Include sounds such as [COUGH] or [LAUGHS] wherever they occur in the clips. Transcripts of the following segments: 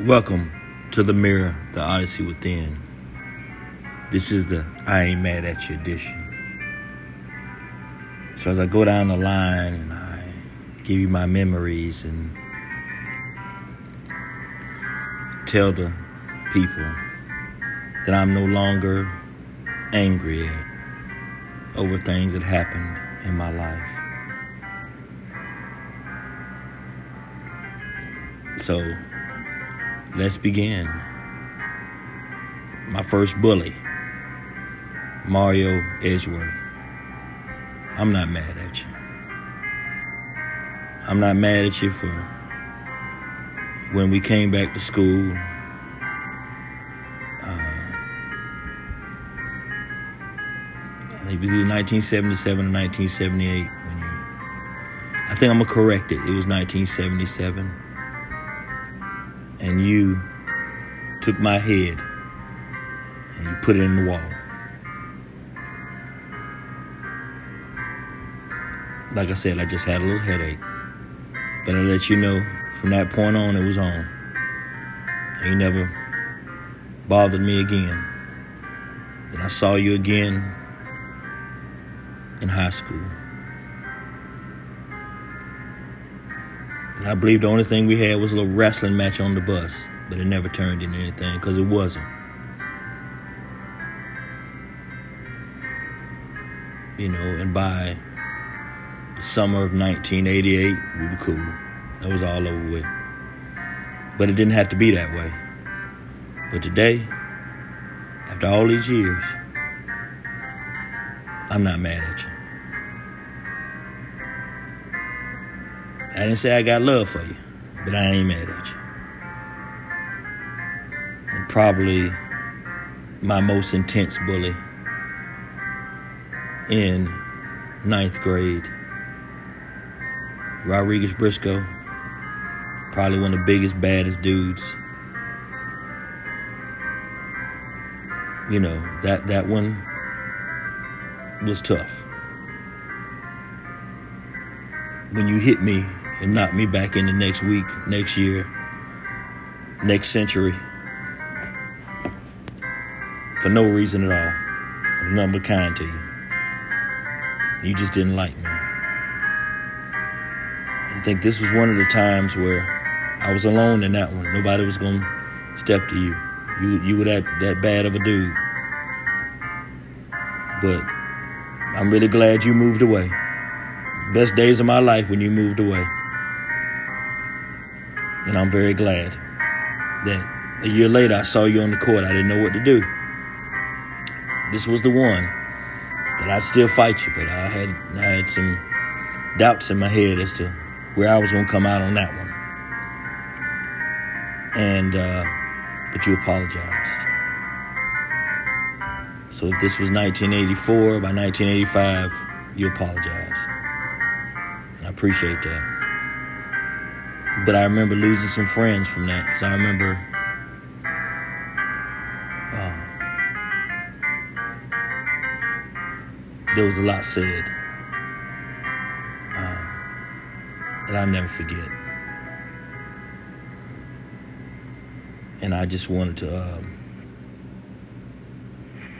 Welcome to the Mirror, the Odyssey Within. This is the I Ain't Mad at You edition. So, as I go down the line and I give you my memories and tell the people that I'm no longer angry at over things that happened in my life. So, let's begin. My first bully, Mario Edgeworth. I'm not mad at you. I'm not mad at you for when we came back to school. Uh, I think it was either 1977 or 1978 when you. I think I'm gonna correct it. It was 1977 and you took my head and you put it in the wall. Like I said, I just had a little headache. But I let you know from that point on it was on. And you never bothered me again. Then I saw you again in high school. I believe the only thing we had was a little wrestling match on the bus, but it never turned into anything because it wasn't. You know, and by the summer of 1988, we were cool. That was all over with. But it didn't have to be that way. But today, after all these years, I'm not mad at you. I didn't say I got love for you, but I ain't mad at you. And probably my most intense bully in ninth grade, Rodriguez Briscoe, probably one of the biggest, baddest dudes. You know, that, that one was tough. When you hit me and knock me back in the next week, next year, next century. For no reason at all. I'm but kind to you. You just didn't like me. I think this was one of the times where I was alone in that one. Nobody was gonna step to you. You you were that, that bad of a dude. But I'm really glad you moved away. Best days of my life when you moved away. And I'm very glad that a year later I saw you on the court. I didn't know what to do. This was the one that I'd still fight you, but I had I had some doubts in my head as to where I was gonna come out on that one. And uh, but you apologized. So if this was 1984, by 1985, you apologized. And I appreciate that. But I remember losing some friends from that because I remember uh, there was a lot said uh, that I'll never forget. And I just wanted to, um,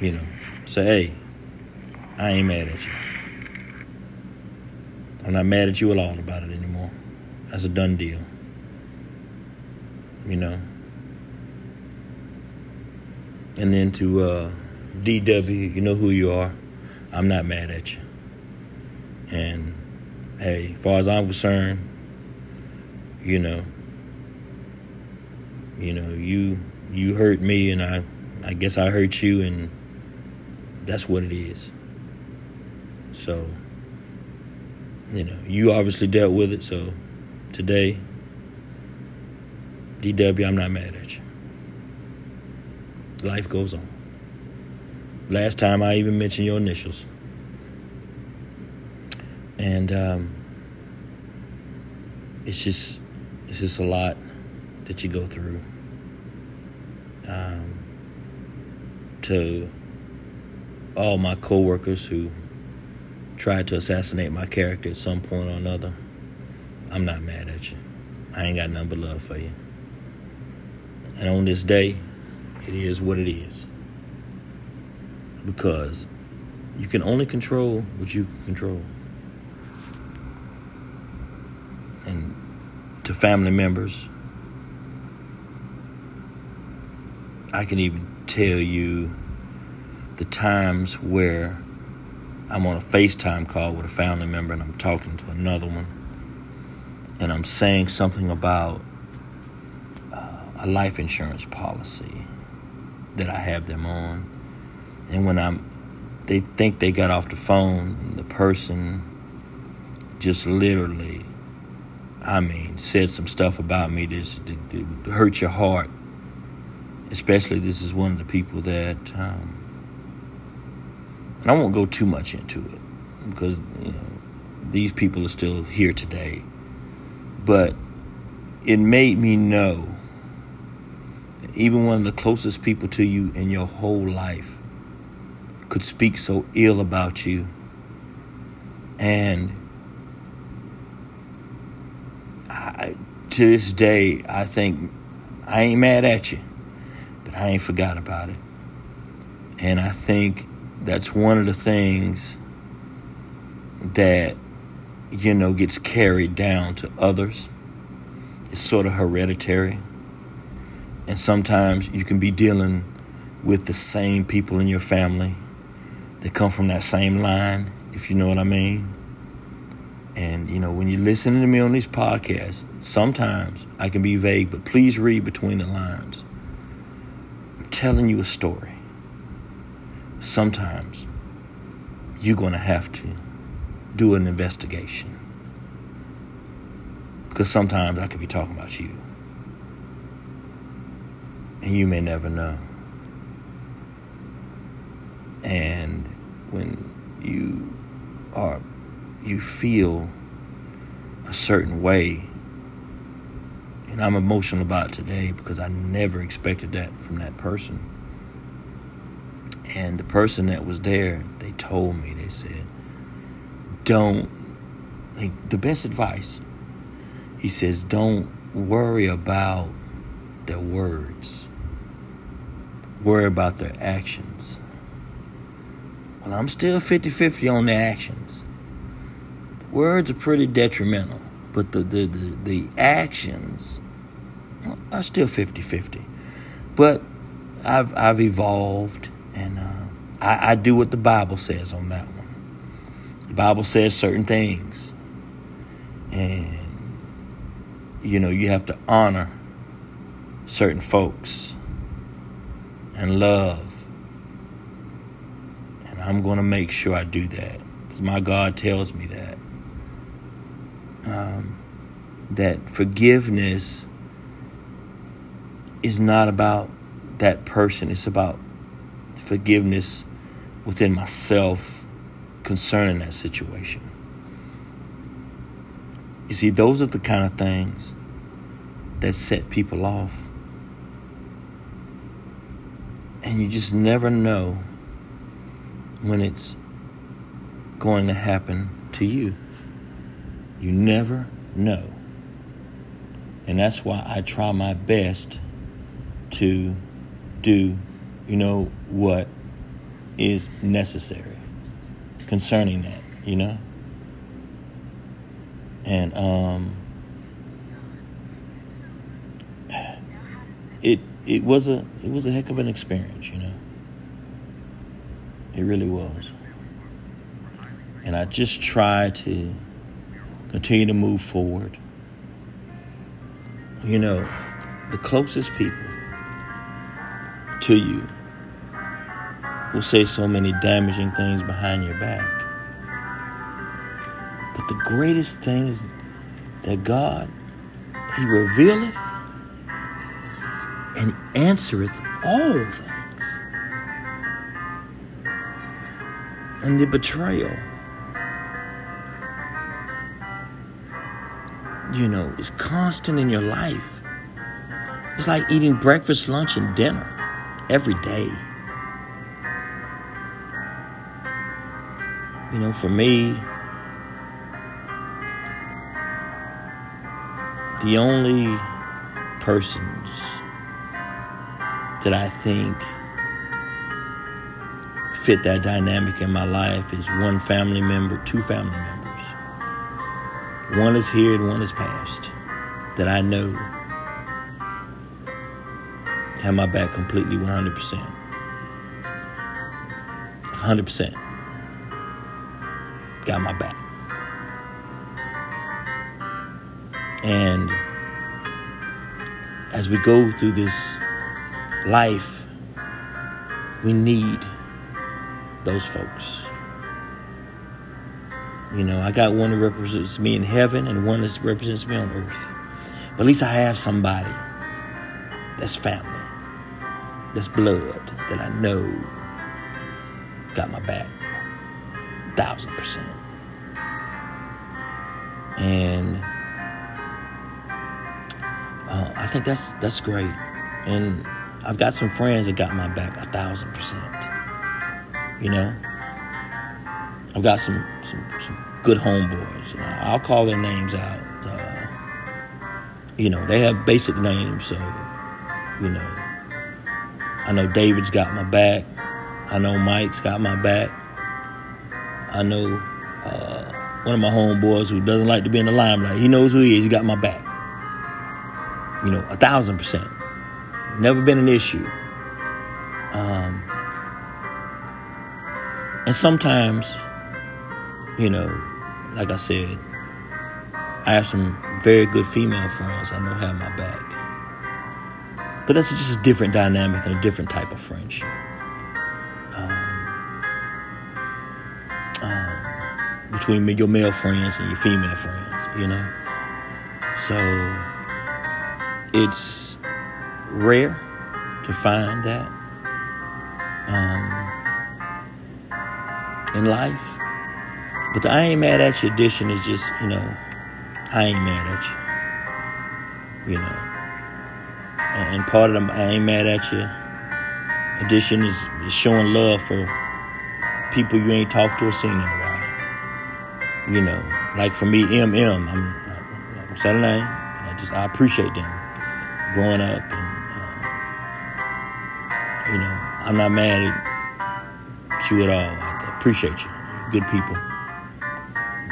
you know, say, hey, I ain't mad at you. I'm not mad at you at all about it anymore. That's a done deal. You know. And then to uh, DW, you know who you are. I'm not mad at you. And hey, as far as I'm concerned, you know, you know, you you hurt me and I I guess I hurt you and that's what it is. So you know, you obviously dealt with it, so today, DW, I'm not mad at you. Life goes on. Last time I even mentioned your initials. And um, it's just it's just a lot that you go through. Um, to all my coworkers who tried to assassinate my character at some point or another, I'm not mad at you. I ain't got nothing but love for you. And on this day, it is what it is. Because you can only control what you can control. And to family members, I can even tell you the times where I'm on a FaceTime call with a family member and I'm talking to another one and I'm saying something about a life insurance policy that I have them on. And when I'm, they think they got off the phone, the person just literally, I mean, said some stuff about me that, that, that hurt your heart. Especially, this is one of the people that, um, and I won't go too much into it because you know these people are still here today. But it made me know even one of the closest people to you in your whole life could speak so ill about you. And I, to this day, I think I ain't mad at you, but I ain't forgot about it. And I think that's one of the things that, you know, gets carried down to others. It's sort of hereditary. And sometimes you can be dealing with the same people in your family that come from that same line, if you know what I mean. And, you know, when you're listening to me on these podcasts, sometimes I can be vague, but please read between the lines. I'm telling you a story. Sometimes you're going to have to do an investigation. Because sometimes I could be talking about you and you may never know. And when you are, you feel a certain way, and I'm emotional about today because I never expected that from that person. And the person that was there, they told me, they said, don't, like, the best advice, he says, don't worry about their words worry about their actions. Well, I'm still 50 50 on the actions. Words are pretty detrimental, but the, the, the, the actions are still 50 50. But I've, I've evolved and uh, I, I do what the Bible says on that one. The Bible says certain things. And, you know, you have to honor certain folks and love. And I'm going to make sure I do that because my God tells me that. Um, that forgiveness is not about that person, it's about forgiveness within myself concerning that situation. You see, those are the kind of things that set people off. And you just never know when it's going to happen to you. You never know. And that's why I try my best to do, you know, what is necessary concerning that, you know? And um it it was a it was a heck of an experience, you know. It really was. And I just try to continue to move forward. You know, the closest people to you will say so many damaging things behind your back. But the greatest thing is that God, He revealeth answereth all things. And the betrayal, you know, is constant in your life. It's like eating breakfast, lunch, and dinner every day. You know, for me, the only persons that I think fit that dynamic in my life is one family member, two family members. One is here and one is past that I know have my back completely 100%. 100%. Got my back. And as we go through this life, we need those folks. You know, I got one that represents me in heaven and one that represents me on earth. But at least I have somebody that's family, that's blood, that I know got my back. Thousand percent. And uh, I think that's that's great. And I've got some friends that got my back a thousand percent. You know, I've got some some, some good homeboys. You know, I'll call their names out. Uh, you know, they have basic names, so you know. I know David's got my back. I know Mike's got my back. I know uh, one of my homeboys who doesn't like to be in the limelight. He knows who he is. He got my back. You know, a thousand percent. Never been an issue. Um, and sometimes, you know, like I said, I have some very good female friends I know have my back. But that's just a different dynamic and a different type of friendship. Um, um, between your male friends and your female friends, you know? So it's rare to find that. Um, in life. But I ain't mad at you edition is just, you know, I ain't mad at you. You know. And part of the I ain't mad at you edition is, showing love for people you ain't talked to or seen in a while. You know, like for me, MM, I'm, I'm name. I just I appreciate them growing up, and I'm not mad at you at all I appreciate you. Good people.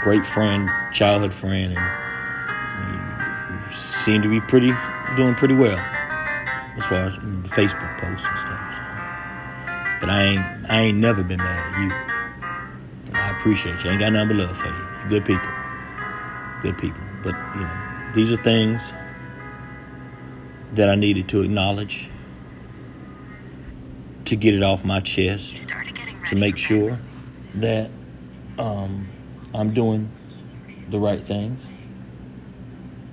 Great friend, childhood friend, and you, seem to be pretty doing pretty well as far as the Facebook posts and stuff. So. But I ain't I ain't never been mad at you. And I appreciate you. I ain't got nothing but love for you. You're good people. Good people. But you know, these are things that I needed to acknowledge to get it off my chest to make sure that um, I'm doing the right things,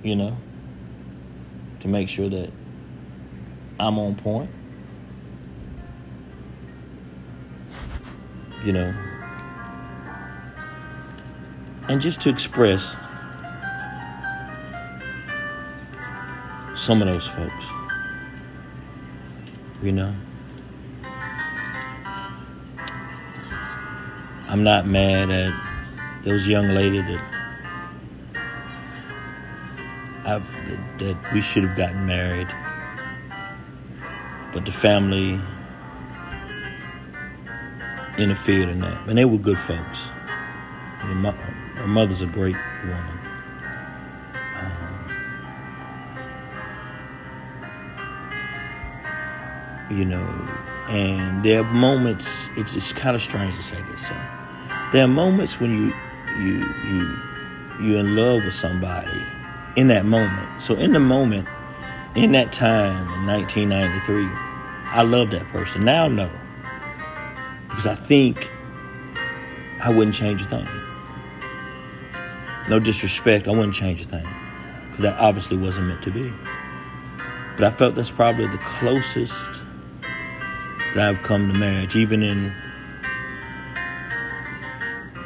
you know, to make sure that I'm on point, you know, and just to express some of those folks, you know. I'm not mad at those young lady that I, that, we should have gotten married, but the family interfered in that. And they were good folks. Her mother's a great woman. Um, you know, and there are moments. It's it's kind of strange to say this. So there are moments when you you you you're in love with somebody in that moment. So in the moment, in that time in 1993, I love that person. Now no. Because I think I wouldn't change a thing. No disrespect, I wouldn't change a thing. Because that obviously wasn't meant to be. But I felt that's probably the closest that I've come to marriage, even in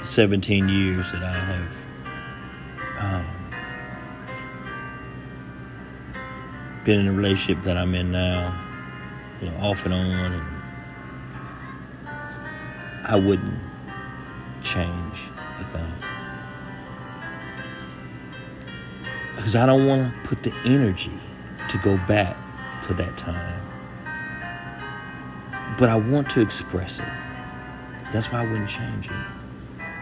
17 years that I have um, been in a relationship that I'm in now, you know, off and on, and I wouldn't change a thing. Because I don't want to put the energy to go back to that time. but I want to express it. That's why I wouldn't change it.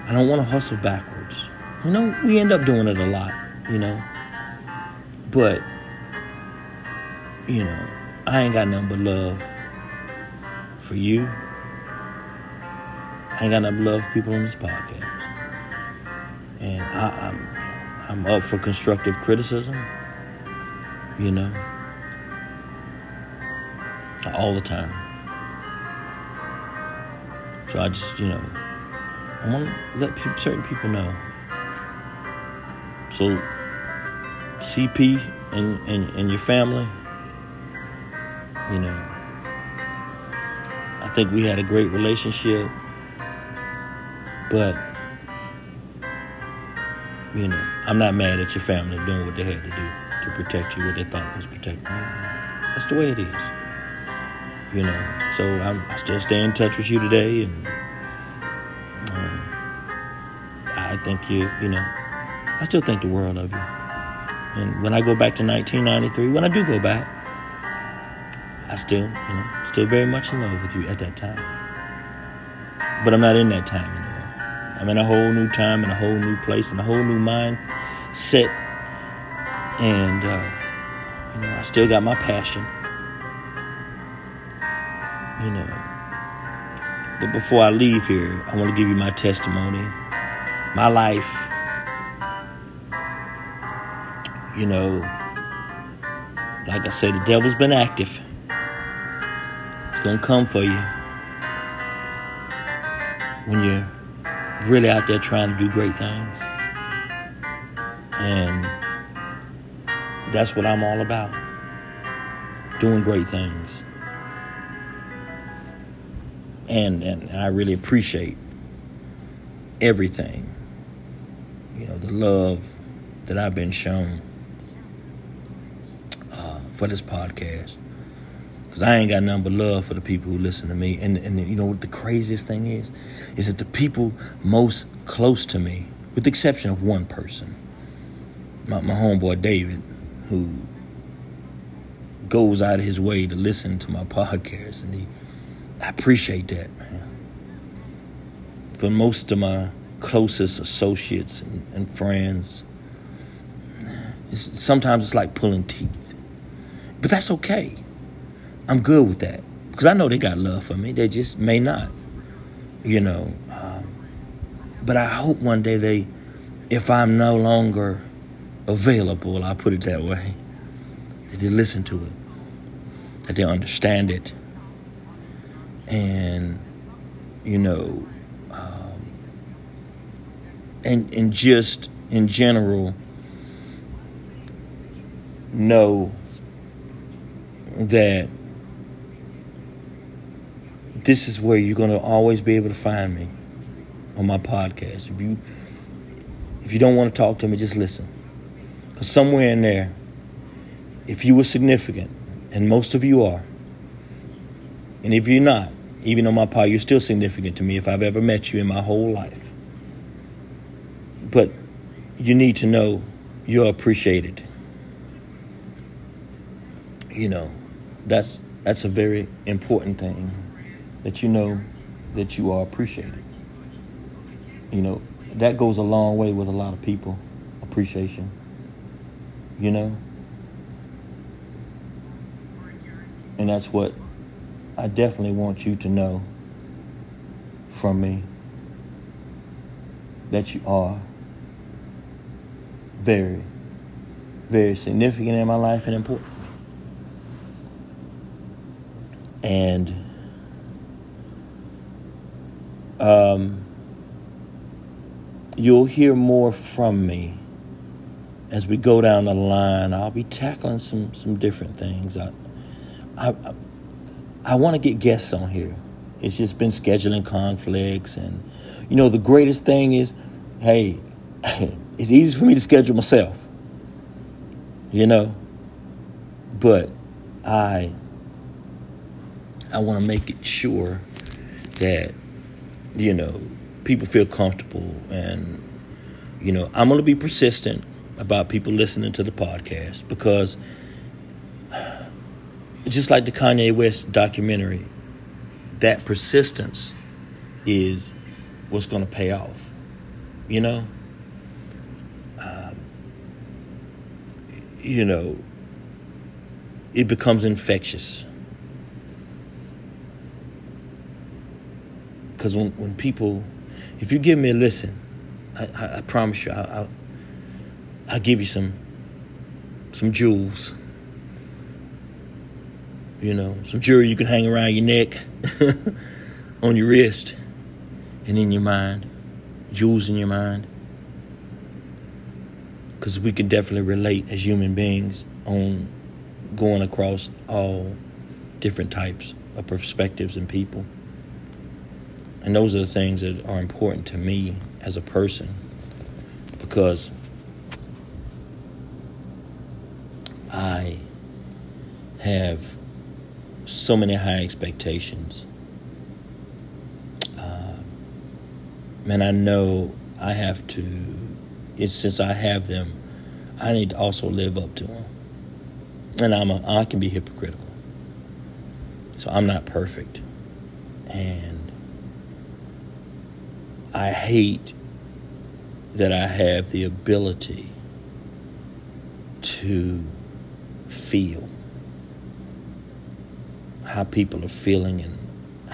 I don't want to hustle backwards. You know, we end up doing it a lot, you know. But, you know, I ain't got nothing but love for you. I ain't got nothing but love for people on this podcast. And I, I'm I'm up for constructive criticism. You know. All the time. So I just, you know, I want to let pe- certain people know. So, CP and, and, and your family, you know, I think we had a great relationship, but, you know, I'm not mad at your family doing what they had to do to protect you, what they thought was protecting you. That's the way it is. You know, so I'm, I still stay in touch with you today, and think you, you know, I still think the world of you. And when I go back to 1993, when I do go back, I still, you know, still very much in love with you at that time. But I'm not in that time anymore. I'm in a whole new time, in a whole new place, in a whole new mindset. And, uh, you know, I still got my passion. You know. But before I leave here, I want to give you my testimony, my life. You know, like I said, the devil's been active. It's going to come for you when you're really out there trying to do great things. And that's what I'm all about doing great things. And, and I really appreciate everything, you know, the love that I've been shown uh, for this podcast. Because I ain't got nothing but love for the people who listen to me. And, and you know what the craziest thing is? Is that the people most close to me, with the exception of one person, my, my homeboy David, who goes out of his way to listen to my podcast. And he, I appreciate that, man. But most of my closest associates and, and friends, it's, sometimes it's like pulling teeth. But that's okay. I'm good with that because I know they got love for me. They just may not, you know. Um, but I hope one day they, if I'm no longer available, I'll put it that way, that they listen to it, that they understand it, and you know, and and just in general know that this is where you're going to always be able to find me on my podcast. If you if you don't want to talk to me, just listen. Cause somewhere in there, if you were significant, and most of you are, and if you're not, even on my part, you're still significant to me if I've ever met you in my whole life. But you need to know you're appreciated. You know, that's that's a very important thing that you know that you are appreciated. You know, that goes a long way with a lot of people. Appreciation. You know? And that's what I definitely want you to know from me that you are very, very significant in my life and important. And um, you'll hear more from me as we go down the line. I'll be tackling some some different things. I I I, I want to get guests on here. It's just been scheduling conflicts, and you know the greatest thing is, hey, [LAUGHS] it's easy for me to schedule myself. You know, but I I want to make it sure that you know, people feel comfortable. And, you know, I'm going to be persistent about people listening to the podcast because just like the Kanye West documentary, that persistence is what's going to pay off. You know? Um, you know, it becomes infectious. Because when, when people, if you give me a listen, I, I, I promise you, I, I'll, I'll give you some some jewels. You know, some jewelry you can hang around your neck, [LAUGHS] on your wrist, and in your mind. Jewels in your mind. Because we can definitely relate as human beings on going across all different types of perspectives and people. And those are the things that are important to me as a person because I have so many high expectations. Uh, and I know I have to, it's since I have them, I need to also live up to them. And I'm a, I can be hypocritical. So I'm not perfect. And I hate that I have the ability to feel how people are feeling and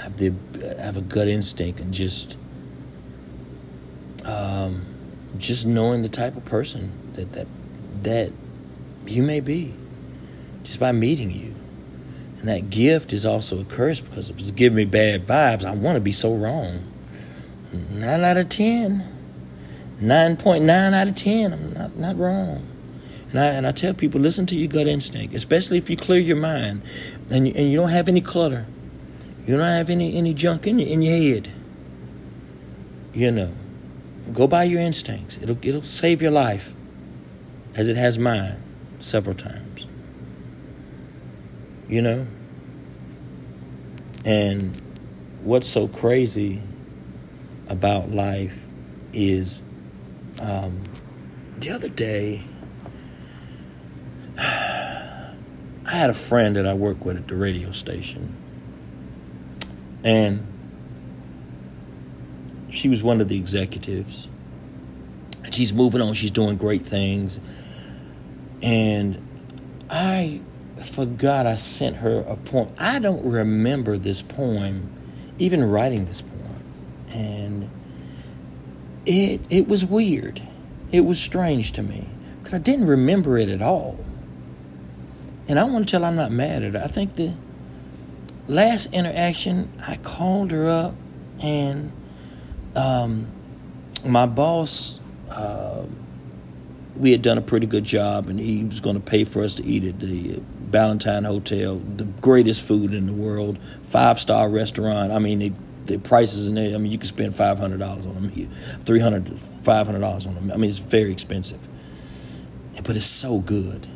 have the have a gut instinct and just um, just knowing the type of person that that that you may be just by meeting you. And that gift is also a curse because if it's giving me bad vibes, I want to be so wrong. Nine out of ten. 9.9 out of 10. I'm not, not wrong. And I, and I tell people, listen to your gut instinct, especially if you clear your mind and you, and you don't have any clutter. You don't have any, any junk in in your head. You know, go by your instincts. It'll, it'll save your life as it has mine several times. You know? And what's so crazy about life is um, the other day, [SIGHS] I had a friend that I work with at the radio station, and she was one of the executives. And she's moving on, she's doing great things. And I forgot I sent her a poem. I don't remember this poem, even writing this poem. And it it was weird. It was strange to me because I didn't remember it at all. And I want to tell I'm not mad at her. I think the last interaction, I called her up, and um, my boss, uh, we had done a pretty good job, and he was going to pay for us to eat at the Ballantyne Hotel, the greatest food in the world, five star restaurant. I mean, the prices in there. I mean, you can spend five hundred dollars on five hundred dollars $500 on them. I mean, it's very expensive, but it's so good.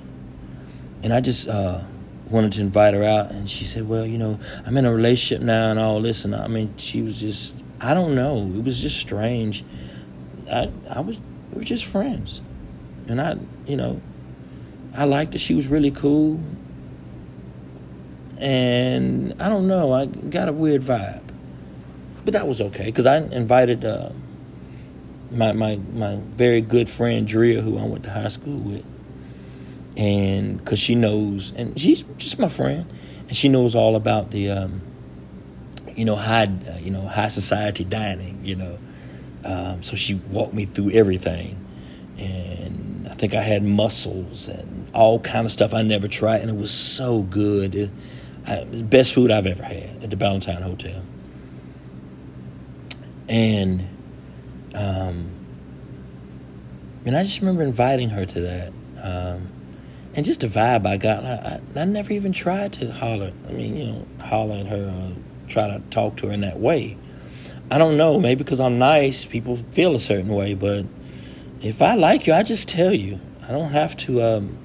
And I just uh, wanted to invite her out, and she said, "Well, you know, I'm in a relationship now, and all this." And I mean, she was just, I don't know, it was just strange. I, I was, we were just friends, and I, you know, I liked her. She was really cool, and I don't know, I got a weird vibe. But that was okay because I invited uh, my my my very good friend Drea, who I went to high school with, and because she knows, and she's just my friend, and she knows all about the, um, you know, high uh, you know high society dining, you know, um, so she walked me through everything, and I think I had mussels and all kind of stuff I never tried, and it was so good. It, I, the best food I've ever had at the Ballantyne Hotel and um, and I just remember inviting her to that, um, and just the vibe I got. I, I, I, never even tried to holler. I mean, you know, holler at her or try to talk to her in that way. I don't know. Maybe because I'm nice, people feel a certain way. But if I like you, I just tell you. I don't have to um,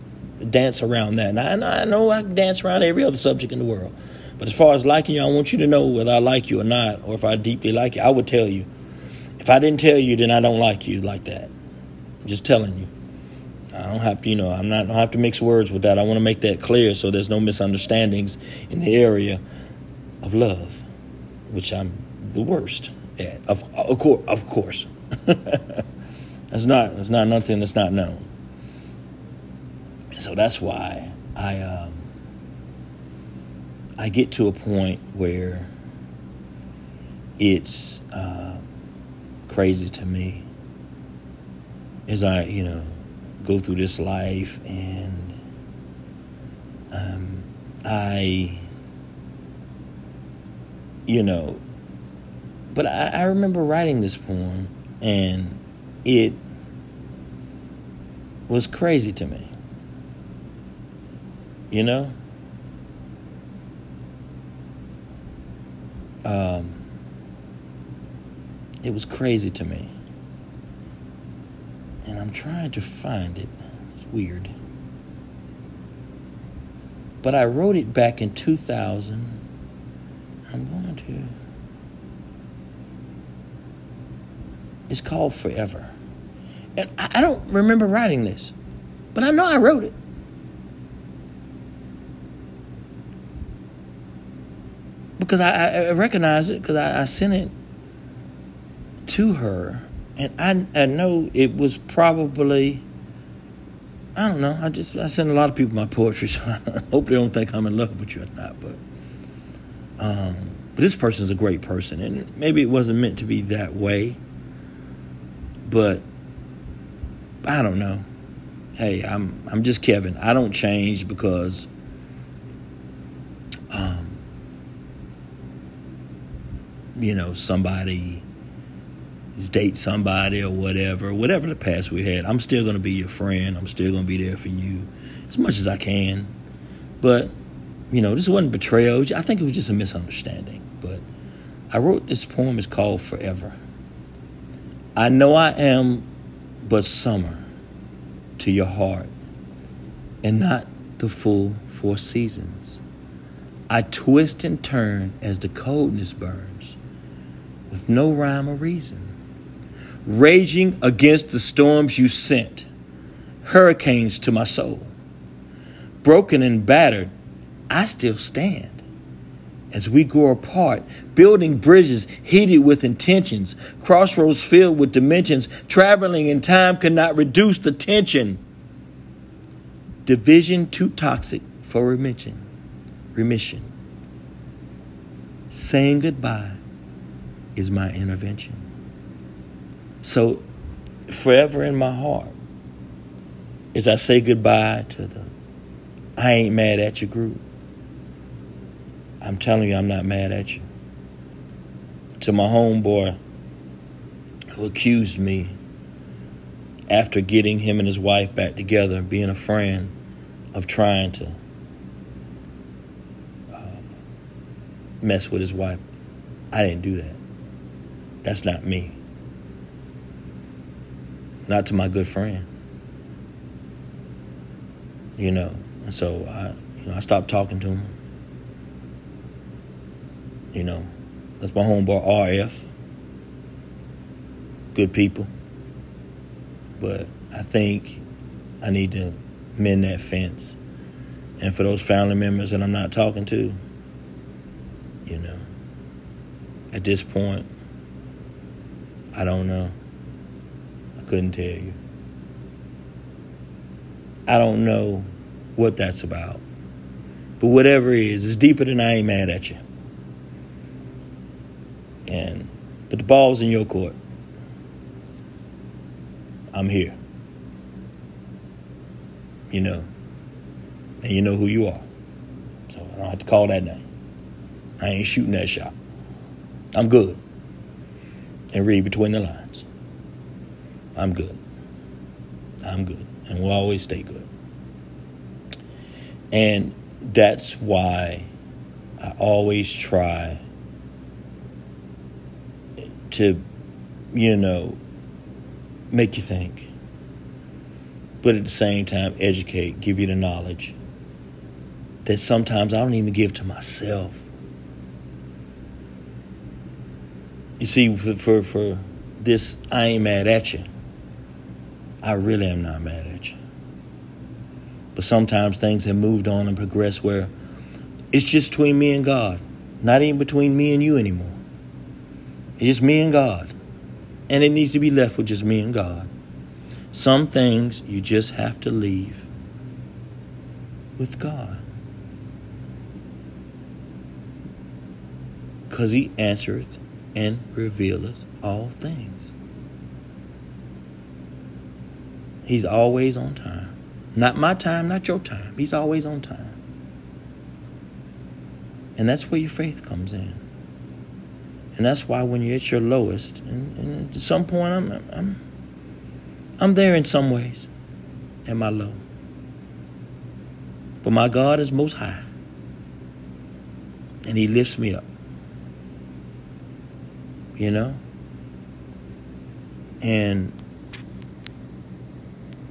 dance around that. And I, I know I dance around every other subject in the world. But as far as liking you, I want you to know whether I like you or not, or if I deeply like you. I would tell you. If I didn't tell you, then I don't like you like that. I'm just telling you. I don't have to, you know, I'm not I don't have to mix words with that. I want to make that clear so there's no misunderstandings in the area of love. which I'm the worst at. Of, of course, of course. [LAUGHS] that's not that's not nothing that's not known. So that's why I um, I get to a point where it's uh, crazy to me as I you know go through this life and um, I you know but I, I remember writing this poem and it was crazy to me you know? Um, it was crazy to me. And I'm trying to find it. It's weird. But I wrote it back in 2000. I'm going to. It's called Forever. And I don't remember writing this, but I know I wrote it. because I, I recognize it because I, I, sent it to her, and I I know it was probably I don't know. I just I send a lot of people my poetry, [LAUGHS] so I hope they don't think I'm in love with you or not. But um, but this person is a great person, and maybe it wasn't meant to be that way, but I don't know. Hey, I'm I'm just Kevin. I don't change because you know, somebody date somebody or whatever, whatever the past we had, I'm still going to be your friend. I'm still going to be there for you as much as I can. But, you know, this wasn't betrayal. I think it was just a misunderstanding. But I wrote this poem. It's called Forever. I know I am but summer to your heart and not the full four seasons. I twist and turn as the coldness burns with no rhyme or reason. Raging against the storms you sent, hurricanes to my soul. Broken and battered, I still stand. As we grow apart, building bridges heated with intentions, crossroads filled with dimensions, traveling in time cannot reduce the tension. Division too toxic for remission. Remission. Saying goodbye is my intervention. So, forever in my heart, as I say goodbye to the I ain't mad at you group, I'm telling you, I'm not mad at you. To my homeboy who accused me after getting him and his wife back together, being a friend, of trying to uh, mess with his wife. I didn't do that. That's not me. Not to my good friend. You know, and so I, you know, I stopped talking to him. You know, that's my homeboy RF. Good people. But I think I need to mend that fence. And for those family members that I'm not talking to, you know, at this point, I don't know. I couldn't tell you. I don't know what that's about. But whatever it is, it's deeper than I ain't mad at you. And but the ball's in your court. I'm here. You know. And you know who you are. So I don't have to call that name. I ain't shooting that shot. I'm good and read between the lines. I'm good. I'm good. And we'll always stay good. And that's why I always try to, you know, make you think. But at the same time, educate, give you the knowledge that sometimes I don't even give to myself. You see, for, for, for this, I ain't mad at you. I really am not mad at you. But sometimes things have moved on and progressed where it's just between me and God, not even between me and you anymore. It's me and God. And it needs to be left with just me and God. Some things you just have to leave with God. Because He answereth and revealeth all things. He's always on time. Not my time, not your time. He's always on time. And that's where your faith comes in. And that's why when you're at your lowest, and, and at some point I'm, I'm, I'm there in some ways, at my low. But my God is most high, and He lifts me up. You know, and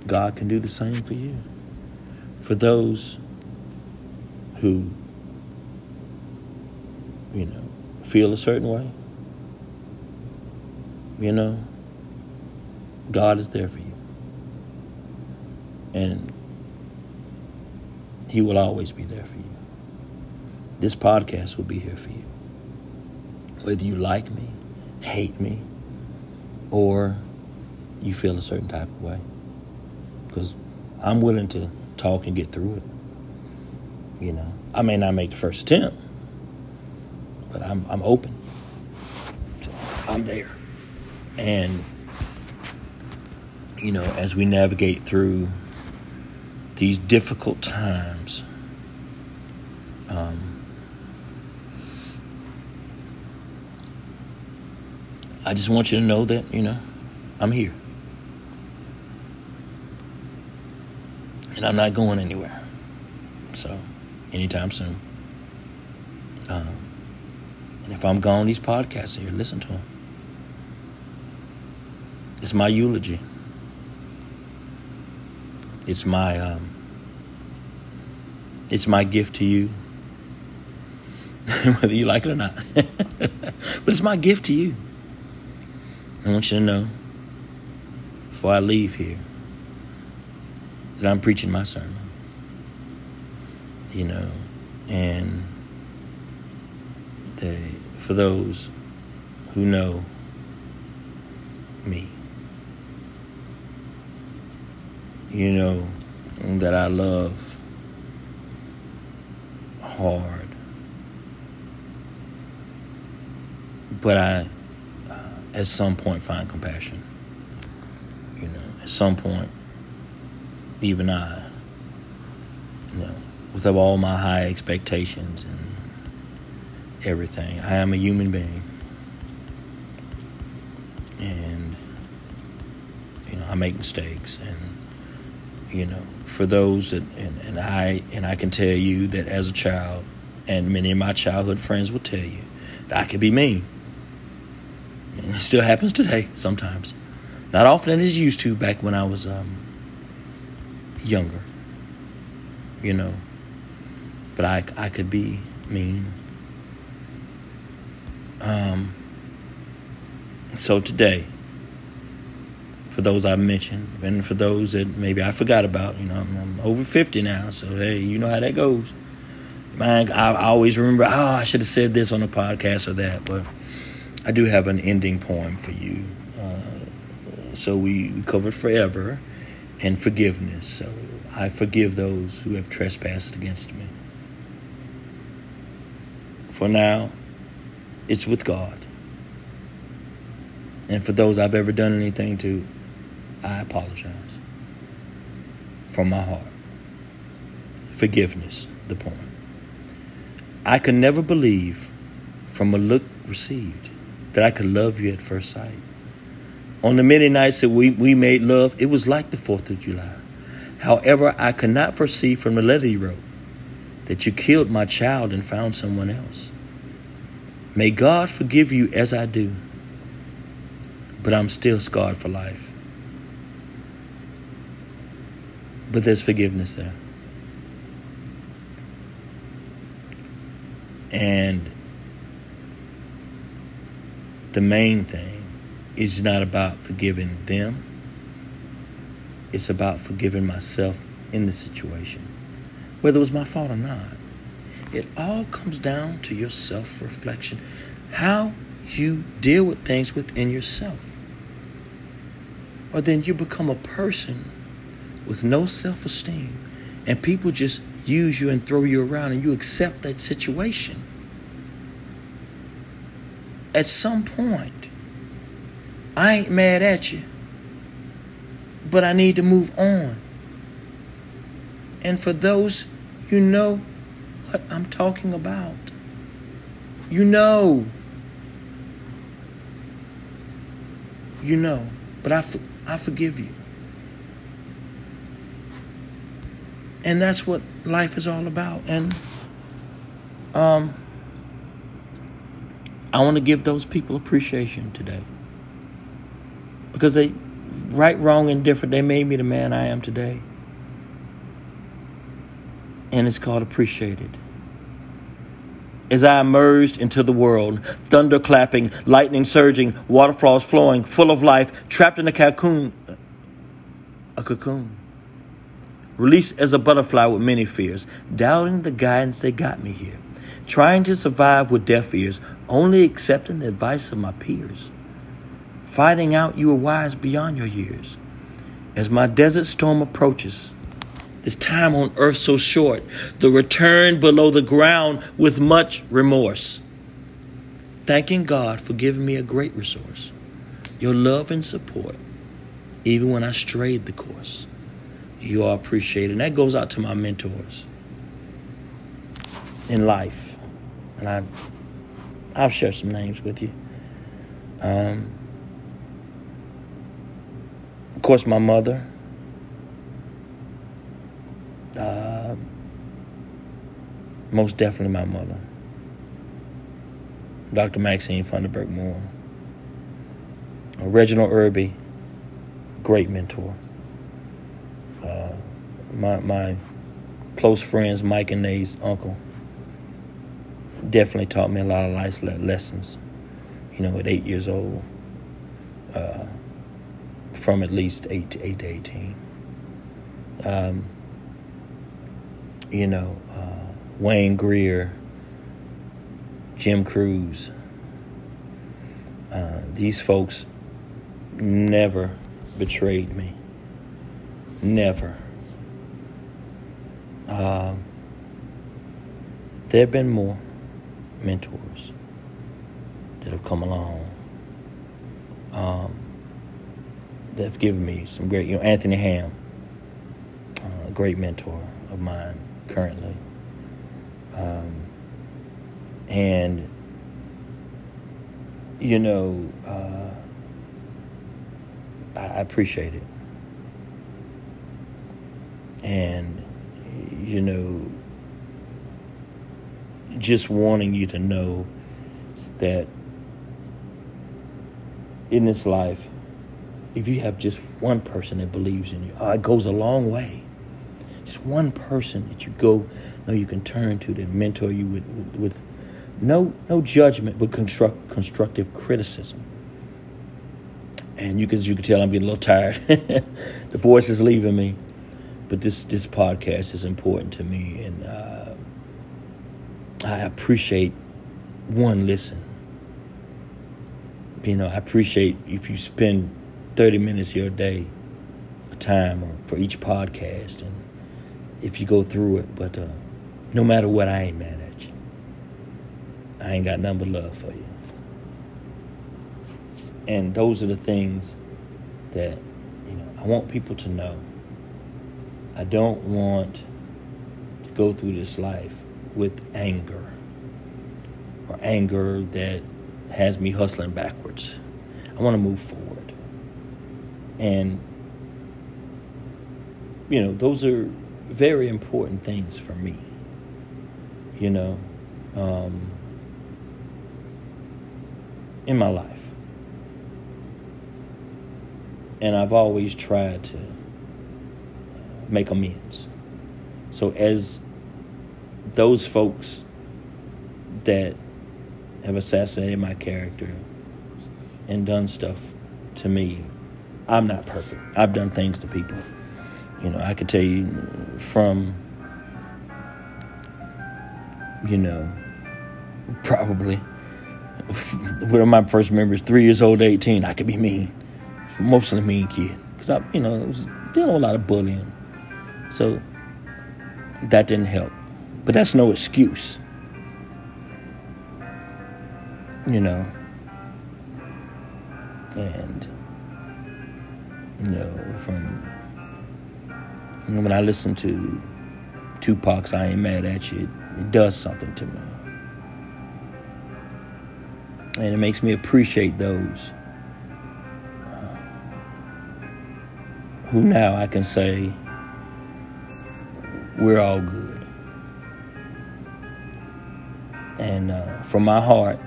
God can do the same for you. For those who, you know, feel a certain way, you know, God is there for you. And He will always be there for you. This podcast will be here for you. Whether you like me, hate me, or you feel a certain type of way because I'm willing to talk and get through it. You know, I may not make the first attempt, I'm I'm open. I'm there, and you know, as we navigate through these difficult times. Um, I just want you to know that, you know, I'm here. and I'm not going anywhere. So, anytime soon. Um, and if I'm gone, these podcasts here, listen to them. It's my eulogy. It's my um, it's my gift to you, [LAUGHS] whether you like it or not. [LAUGHS] but it's my gift to you. I want you to know before I leave here that I'm preaching my sermon. You know, and they, for those who know me, you know that I love hard, but I, uh, at some point, find compassion. You know, at some point, even I, you know, with all my high expectations and everything, I am a human being. And, you know, I make mistakes. And, you know, for those that, and, and I, and I can tell you that as a child, and many of my childhood friends will tell you that I could be mean. And it still happens today sometimes. Not often as it used to back when I was um, younger, you know. But I, I could be mean. Um, so today, for those I mentioned, and for those that maybe I forgot about, you know, I'm, I'm over 50 now, so hey, you know how that goes. Man, I, always remember, oh, I should have said this on the podcast or that, but I do have an ending poem for you. Uh, so we, we covered forever and forgiveness. So I forgive those who have trespassed against me. For now, it's with God. And for those I've ever done anything to, I apologize from my heart. Forgiveness, the poem. I could never believe from a look received that I could love you at first sight. On the many nights that we, we made love, it was like the 4th of July. However, I could not foresee from the letter you wrote that you killed my child and found someone else. May God forgive you as I do, but I'm still scarred for life. But there's forgiveness there. And the main thing is not about forgiving them, it's about forgiving myself in the situation, whether it was my fault or not. It all comes down to your self reflection. How you deal with things within yourself. Or then you become a person with no self esteem and people just use you and throw you around and you accept that situation. At some point, I ain't mad at you, but I need to move on. And for those, you know what I'm talking about. You know. You know. But I, I forgive you. And that's what life is all about. And um, I want to give those people appreciation today. Because they, right, wrong, and different, they made me the man I am today. And it's called appreciated. As I emerged into the world, thunder clapping, lightning surging, waterfalls flowing, full of life, trapped in a cocoon, a cocoon. Released as a butterfly with many fears, doubting the guidance that got me here, trying to survive with deaf ears, only accepting the advice of my peers, finding out you were wise beyond your years. As my desert storm approaches, this time on earth so short, the return below the ground with much remorse. Thanking God for giving me a great resource, your love and support, even when I strayed the course you all appreciate it. And that goes out to my mentors in life. And I, I'll share some names with you. Um, of course, my mother. Uh, most definitely my mother. Dr. Maxine Funderburk Moore. Reginald Irby, great mentor my my close friends, Mike and Nate's uncle, definitely taught me a lot of life lessons. You know, at eight years old, uh, from at least eight to eight to eighteen. Um, you know, uh, Wayne Greer, Jim Cruz. Uh, these folks never betrayed me. Never. Uh, there have been more mentors that have come along um, that have given me some great, you know, Anthony Ham, uh, a great mentor of mine currently. Um, and, you know, uh, I appreciate it. And you know, just wanting you to know that in this life, if you have just one person that believes in you, uh, it goes a long way. Just one person that you go, know you can turn to to mentor you with, with, with no no judgment, but construct, constructive criticism. And you can you can tell I'm getting a little tired. [LAUGHS] the voice is leaving me but this this podcast is important to me, and uh, I appreciate one listen. You know, I appreciate if you spend thirty minutes of your day, a time for each podcast, and if you go through it. But uh, no matter what, I ain't mad at you. I ain't got nothing but love for you. And those are the things that you know I want people to know. I don't want to go through this life with anger or anger that has me hustling backwards. I want to move forward. And, you know, those are very important things for me. You know, um, in my life. And I've always tried to make amends. So as those folks that have assassinated my character and done stuff to me, I'm not perfect. I've done things to people. You know, I could tell you from, you know, probably [LAUGHS] one of my first memories, three years old, 18, I could be mean. Mostly mean kid. Because I, you know, was dealing with a lot of bullying. So that didn't help. But that's no excuse. You know. And, you know, from when I listen to Tupac's I Ain't Mad at You, it, it does something to me. And it makes me appreciate those who now I can say we're all good. And uh, from my heart,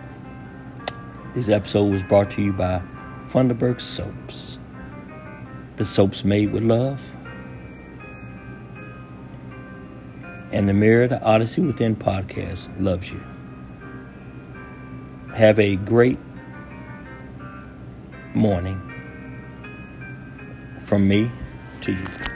this episode was brought to you by Funderburg Soaps. The soaps made with love. And the Mirror, the Odyssey Within podcast loves you. Have a great morning from me to you.